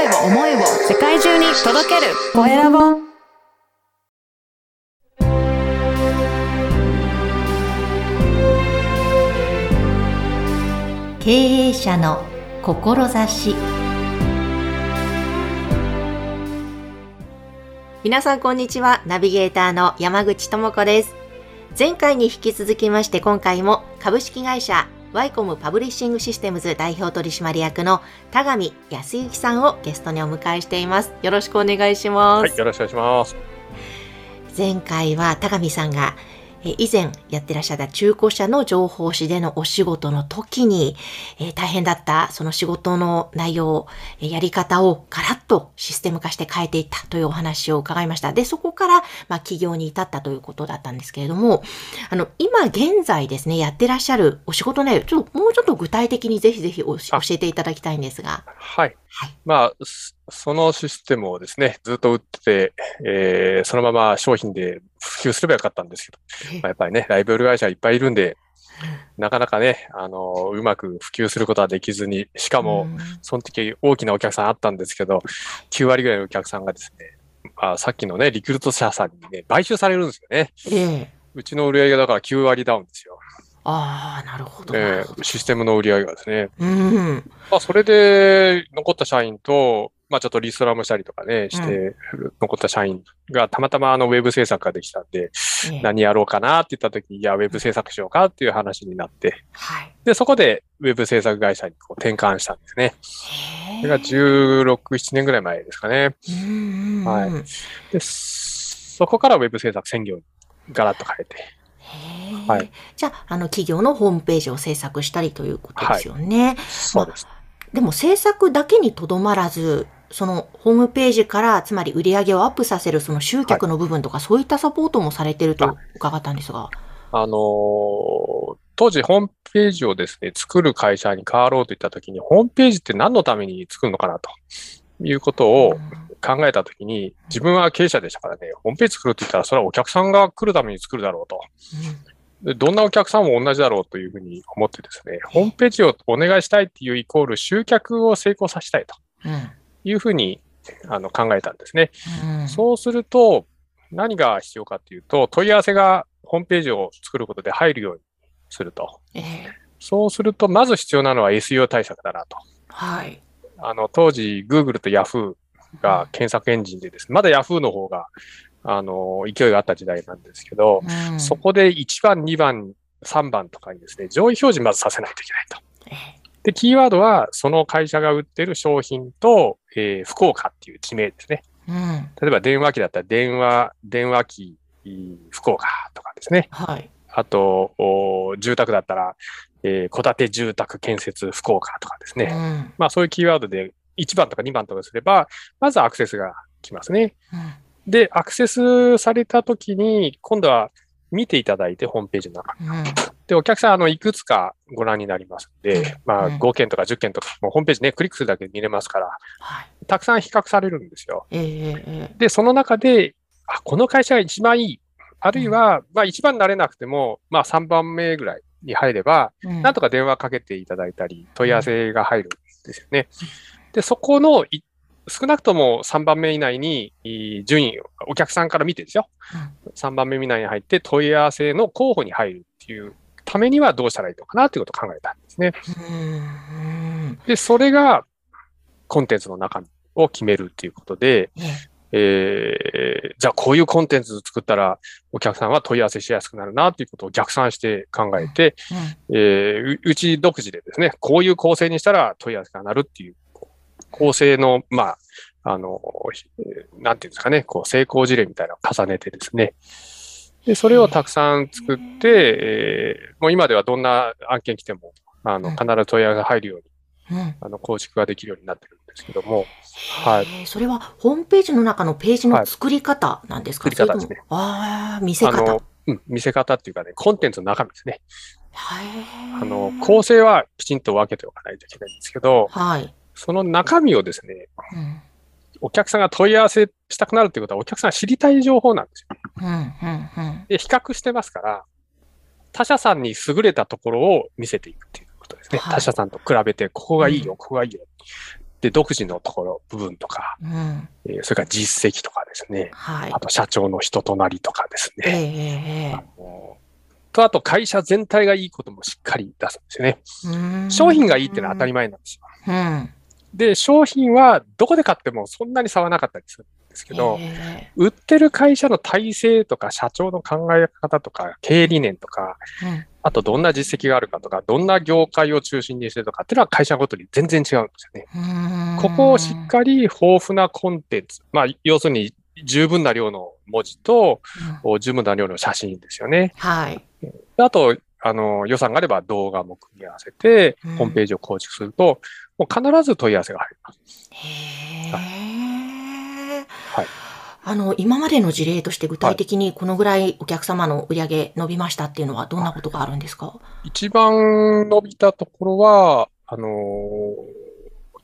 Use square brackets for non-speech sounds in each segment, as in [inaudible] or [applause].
声を思いを世界中に届ける。コエラボ。経営者の志。皆さんこんにちは。ナビゲーターの山口智子です。前回に引き続きまして今回も株式会社ワイコムパブリッシングシステムズ代表取締役の田上康之さんをゲストにお迎えしています。よろしくお願いします。はい、よろしくお願いします。前回は田上さんがえ以前やってらっしゃった中古車の情報誌でのお仕事の時に、え大変だったその仕事の内容、えやり方をガラッとシステム化して変えていったというお話を伺いました。で、そこから、まあ、企業に至ったということだったんですけれども、あの、今現在ですね、やってらっしゃるお仕事内容、ちょっともうちょっと具体的にぜひぜひ教えていただきたいんですが。はい。はい、まあ、そのシステムをですね、ずっと売ってて、えー、そのまま商品で普及すればよかったんですけど、まあ、やっぱりね、ライバル会社いっぱいいるんで、なかなかね、あの、うまく普及することはできずに、しかも、その時大きなお客さんあったんですけど、9割ぐらいのお客さんがですね、まあ、さっきのね、リクルート社さんにね、買収されるんですよね。えうちの売り上げがだから9割ダウンですよ。ああ、なるほど。えー、システムの売り上げがですね。うん。まあ、それで、残った社員と、まあ、ちょっとリストラもしたりとかね、して、残った社員がたまたまあのウェブ制作ができたんで、何やろうかなって言った時に、いや、ウェブ制作しようかっていう話になって、はい、で、そこでウェブ制作会社にこう転換したんですね。それが16、7年ぐらい前ですかね。はい。で、そこからウェブ制作専業にガラッと変えて、はい。じゃあ、あの、企業のホームページを制作したりということですよね。はい、そうです。まあ、でも、制作だけにとどまらず、そのホームページから、つまり売り上げをアップさせるその集客の部分とか、はい、そういったサポートもされてると伺ったんですが。あのー、当時ホームページをですね、作る会社に変わろうといったときに、ホームページって何のために作るのかなと。いうことを考えたときに、自分は経営者でしたからね、ホームページ作るって言ったら、それはお客さんが来るために作るだろうと。どんなお客さんも同じだろうというふうに思ってですね、ホームページをお願いしたいっていうイコール集客を成功させたいというふうにあの考えたんですね。うん、そうすると、何が必要かっていうと、問い合わせがホームページを作ることで入るようにすると。えー、そうすると、まず必要なのは SEO 対策だなと。はい。あの、当時、Google と Yahoo が検索エンジンでですね、まだ Yahoo の方があの、勢いがあった時代なんですけど、うん、そこで1番、2番、3番とかにですね、上位表示まずさせないといけないと。で、キーワードは、その会社が売ってる商品と、えー、福岡っていう地名ですね。うん、例えば電話機だったら、電話、電話機、福岡とかですね。はい。あと、住宅だったら、えー、戸建て住宅建設福岡とかですね。うん、まあそういうキーワードで1番とか2番とかすれば、まずアクセスが来ますね。うんで、アクセスされたときに、今度は見ていただいて、ホームページの中、うん、で、お客さん、あの、いくつかご覧になりますんで、うん、まあ、5件とか10件とか、もうホームページね、クリックするだけで見れますから、はい、たくさん比較されるんですよ。えー、で、その中で、あ、この会社が一番いい。あるいは、まあ、一番になれなくても、まあ、3番目ぐらいに入れば、なんとか電話かけていただいたり、問い合わせが入るんですよね。で、そこの少なくとも3番目以内に順位、お客さんから見てですよ、うん、3番目以内に入って問い合わせの候補に入るっていうためにはどうしたらいいのかなということを考えたんですね。で、それがコンテンツの中身を決めるっていうことで、えー、じゃあこういうコンテンツ作ったらお客さんは問い合わせしやすくなるなっていうことを逆算して考えて、うん、えー、うち独自でですね、こういう構成にしたら問い合わせがなるっていう構成の、まあ、あの、なんていうんですかね、こう、成功事例みたいなのを重ねてですね、で、それをたくさん作って、えー、もう今ではどんな案件来ても、あの、必ず問い合わせが入るように、うん、あの、構築ができるようになってるんですけども、はい。それは、ホームページの中のページの作り方なんですか、はい、作り方ですね。ああ、見せ方。うん、見せ方っていうかね、コンテンツの中身ですね。はい。あの、構成はきちんと分けておかないといけないんですけど、はい。その中身をですね、うん、お客さんが問い合わせしたくなるっていうことは、お客さんが知りたい情報なんですよ。うんうんうん、で、比較してますから、他社さんに優れたところを見せていくっていうことですね。はい、他社さんと比べて、ここがいいよ、ここがいいよ。で、独自のところ、部分とか、うん。えーそれから実績とかですね。はいあ。と社長の人となりとかですええね。ええあのと、あと会社全体がいいこともしっかり出すんですよね。ええ商品がいいっていうのは当たり前なんですよ。うん。で、商品はどこで買ってもそんなに差はなかったりするんですけど、え売ってる会社の体制とか社長の考え方とか経営理念とか、えうんあとどんな実績があるかとか、どんな業界を中心にしてるとかっていうのは会社ごとに全然違うんですよね。うんここをしっかり豊富なコンテンツ、まあ、要するに十分な量の文字と、うんお十分な量の写真ですよね。はい。あと、あの、予算があれば動画も組み合わせてうん、ホームページを構築すると、もう必ず問い合わせが入ります。へえ。はいあの、今までの事例として具体的にこのぐらいお客様の売り上げ伸びましたっていうのはどんなことがあるんですか？一番伸びたところは、あの、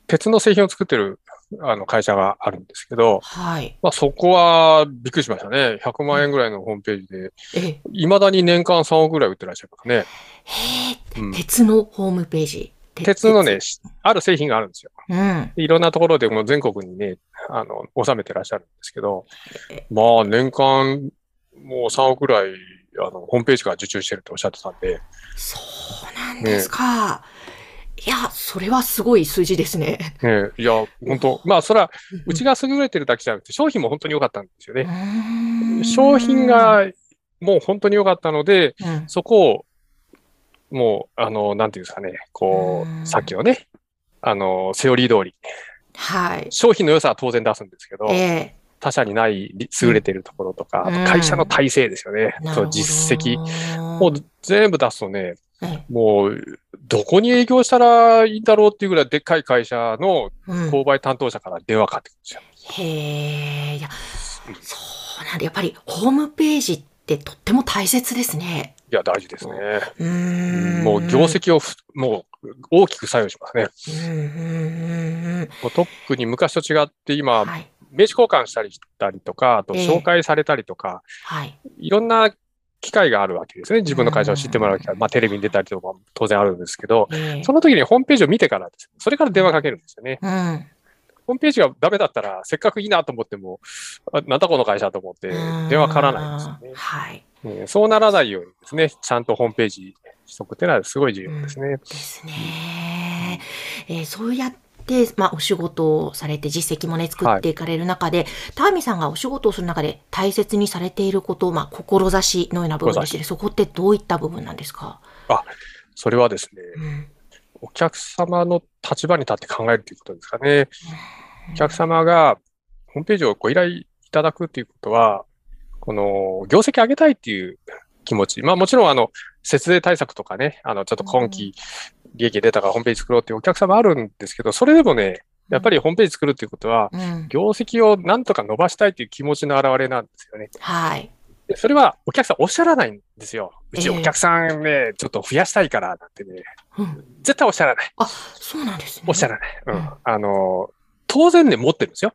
鉄の製品を作ってるあの会社があるんですけど、はい。まあ、そこはびっくりしましたね。100万円ぐらいのホームページで、ええ。未だに年間3億ぐらい売ってらっしゃるからね。へえ、うん鉄のホームページ。て鉄のね、、しある製品があるんですよ。うん。でいろんなところで全国にね、あの、収めてらっしゃるんですけど、まあ年間もう3億ぐらい、あの、ホームページから受注してるっておっしゃってたんで、そうなんですか。いや、それはすごい数字ですね。ね、いや、本当まあそれは、うちが優れてるだけじゃなくて、商品も本当に良かったんですよね。うん商品、がもう本当に良かったので、うんそこを、もう、あの、なんていうんですかね、こうんう、さっきのね、あの、セオリー通り、はい。商品の良さは当然出すんですけど、え他社にない優れてるところとか、と会社の体制ですよね。そうえなるほど実績。もう全部出すとね、ええもう、どこに営業したらいいんだろうっていうぐらいでっかい会社のうん購買担当者から電話かかってくるんですよ。へえ、いや、そうなんだ。やっぱりホームページってとっても大切ですね。いや、大事ですね。もう業績をふもう大きく作用しますね。もう特に昔と違ってうん。今、はい。名刺交換したりしたりとか、あとええ紹介されたりとか、はい。いろんな機会があるわけですね。自分の会社を知ってもらう機会。まあテレビに出たりとかも当然あるんですけど、ええその時にホームページを見てからですね、それから電話かけるんですよね。うん。ホームページがダメだったら、せっかくいいなと思っても、あなんだこの会社と思って、電話からないんですよねうん。はい。ねそうならないようにですね、ちゃんとホームページしとくっていうのはすごい重要ですね。ですね。えーそうやって、まあ、お仕事をされて実績もね、作っていかれる中で、ターミさんがお仕事をする中で大切にされていること、まあ、志のような部分でして、そこってどういった部分なんですか？それはですね、うん。お客様の立場に立って考えるということですかね。お客様がホームページをご依頼いただくっていうことは、この業績上げたいっていう気持ち。まあもちろんあの、節税対策とかね、あの、ちょっと今期利益出たからホームページ作ろうっていうお客様あるんですけど、それでもね、やっぱりホームページ作るっていうことは、うん。業績をなんとか伸ばしたいっていう気持ちの表れなんですよね。はい。でそれはお客さんおっしゃらないんですよ。うちええお客さんね、ちょっと増やしたいからなんてね、うん。絶対おっしゃらない。あ、そうなんですね。おっしゃらない。ううんん。あの、当然ね、持ってるんですよ。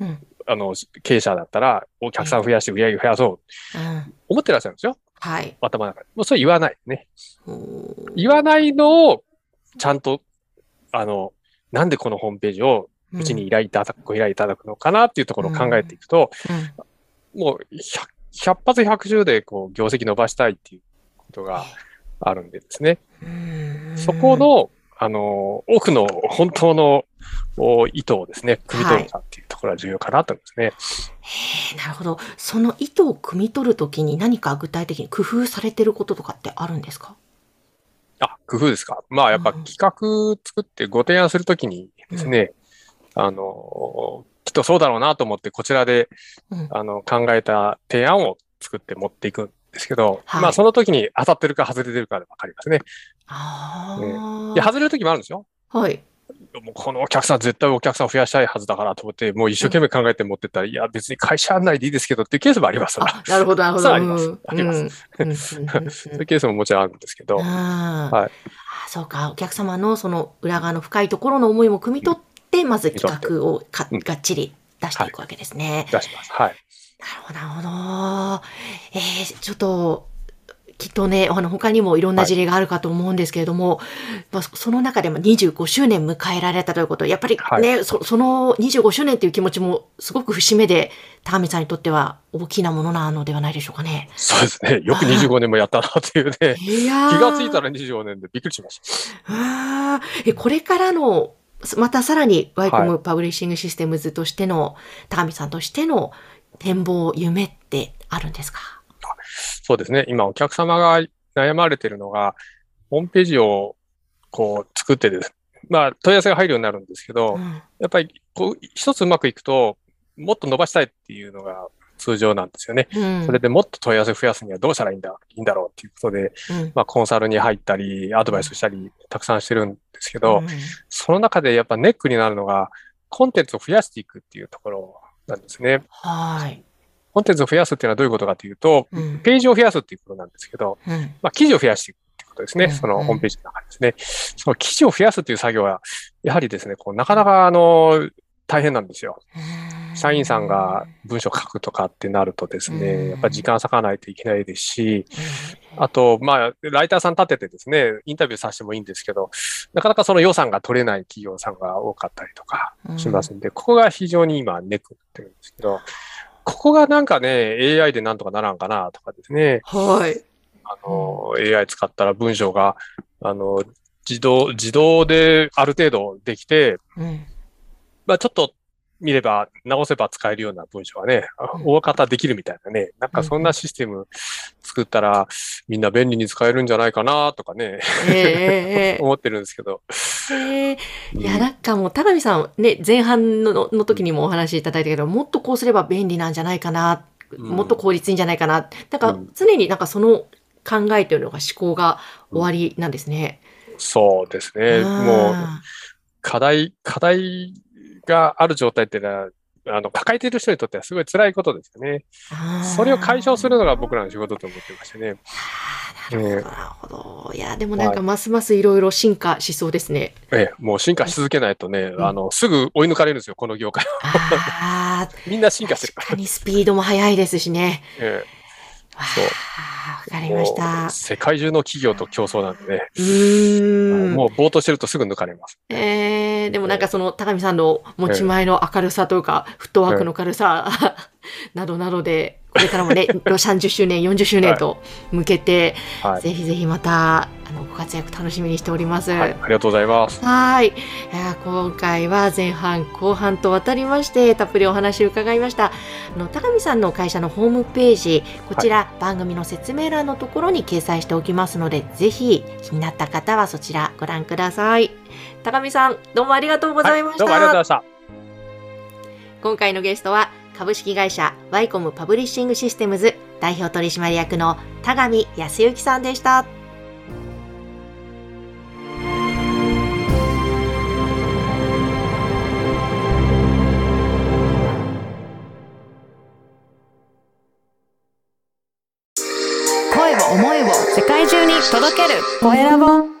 うん。あの、経営者だったら、お客さん増やして売り上げ増やそう。うん。思ってらっしゃるんですよ。はい。頭の中で。もうそれ言わないね。言わないのを、ちゃんと、あの、なんでこのホームページをうちに依頼いただく、ご依頼いただくのかなっていうところを考えていくと、うん。もう100、100発110でこう業績伸ばしたいっていうことがあるんでですね。うん。そこの、あの、奥の本当のお意図をですね、汲み取るかっていうところは重要かなと思いますね。なるほど。その意図を汲み取るときに何か具体的に工夫されてることとかってあるんですか？あ、工夫ですか？まあ、やっぱうん企画作ってご提案するときにですね、あの、きっとそうだろうなと思って、こちらで、うん。あの、考えた提案を作って持っていくんですけど、はいまあ、その時に当たってるか外れてるかでわかりますね。ああ。いや、外れる時もあるんですよ。はい。もうこのお客さん、絶対お客さん増やしたいはずだからと思って、もう一生懸命考えて持ってったら、いや、別に会社案内でいいですけどっていうケースもありますなるほど、なるほど。[laughs] あります。うんありますうん。うん。うん。うん。そういうケースももちろん。あるん。ですけど、はいあそうか、お客様のその裏側の深いところの思いも汲み取って、まず企画をかうん。がっちり出していくわけですね。出します。はい。なるほど、なるほど。えー、ちょっと、きっとね、あの、他にもいろんな事例があるかと思うんですけれども、まあ、そその中でも25周年迎えられたということ、やっぱりね、そその25周年っていう気持ちもすごく節目で、高見さんにとっては大きなものなのではないでしょうかね。そうですね。[laughs] よく25年もやったなっていうね。[laughs] いやー気がついたら25年でびっくりしました。あーえこれからの、またさらにワイコはムパブリッシングシステムズとしての、高見さんとしての展望、夢ってあるんですか？そうですね。今お客様が悩まれてるのが、ホームページをこう作ってです。まあ問い合わせが入るようになるんですけど、うんやっぱりこう一つうまくいくと、もっと伸ばしたいっていうのが通常なんですよね。うんそれでもっと問い合わせ増やすにはどうしたらいいんだ、いいんだろうっていうことで、うんまあコンサルに入ったり、アドバイスしたり、たくさんしてるんですけど、うんその中でやっぱネックになるのが、コンテンツを増やしていくっていうところなんですね。はい。コンテンツを増やすっていうのはどういうことかというと、うんページを増やすっていうことなんですけど、うんまあ、記事を増やしていくっていうことですね。うんそのホームページの中でですね。その記事を増やすっていう作業は、やはりですね、こうなかなかあの、大変なんですよ。社員さんが文章を書くとかってなるとですうんね、やっぱり時間割かないといけないですし、あと、まあ、ライターさん立ててですね、インタビューさせてもいいんですけど、なかなかその予算が取れない企業さんが多かったりとかしますんで、ここが非常に今ネックになってるんですけど、ここがなんかね、AI でなんとかならんかなとかですね、はい。あの、AI 使ったら文章が、あの、自動、自動である程度できて、うんまあちょっと見れば、直せば使えるような文章がね、うん大方できるみたいなね、なんかそんなシステム作ったら、みんな便利に使えるんじゃないかなとかね、え [laughs] 思ってるんですけど。ええ。いや、なんかもう、高見さん、ね、前半のの時にもお話しいただいたけど、もっとこうすれば便利なんじゃないかな、うん。もっと効率いいんじゃないかな。なんかうん。常になんかその考えというのが思考が終わりなんですね。そうですね。もう、あ課題、課題がある状態っていうのは、あの、抱えている人にとってはすごい辛いことですよね。それを解消するのが僕らの仕事と思ってましてね。なるほど、なるほど。いや、でもなんかますますいろいろ進化しそうですね。ええ、もう進化し続けないとね、んあの、すぐ追い抜かれるんですよ、この業界は。ああ、[laughs] みんな進化してるから。確かにスピードも速いですしね。えわそうあわかえりましもたう。世界中の企業と競争なんでね、うーん。もうぼーっとしてるとすぐ抜かれます。えー、でもなんかその高見さんの持ち前の明るさというか、フットワークの軽さ [laughs] などなどで、これからもね、30周年、40周年と向けて、はい。ぜひぜひまた、あの、ご活躍楽しみにしております。はい、ありがとうございます。はい。今回は前半後半と渡りましてたっぷりお話を伺いました。あの高見さんの会社のホームページこちら、番組の説明欄のところに掲載しておきますのでぜひ気になった方はそちらご覧ください。高見さんどうもありがとうございました。はどうもありがとうございました。今回のゲストは株式会社ワイコムパブリッシングシステムズ代表取締役の田上康之さんでした。声を思いを世界中に届けるコエラボ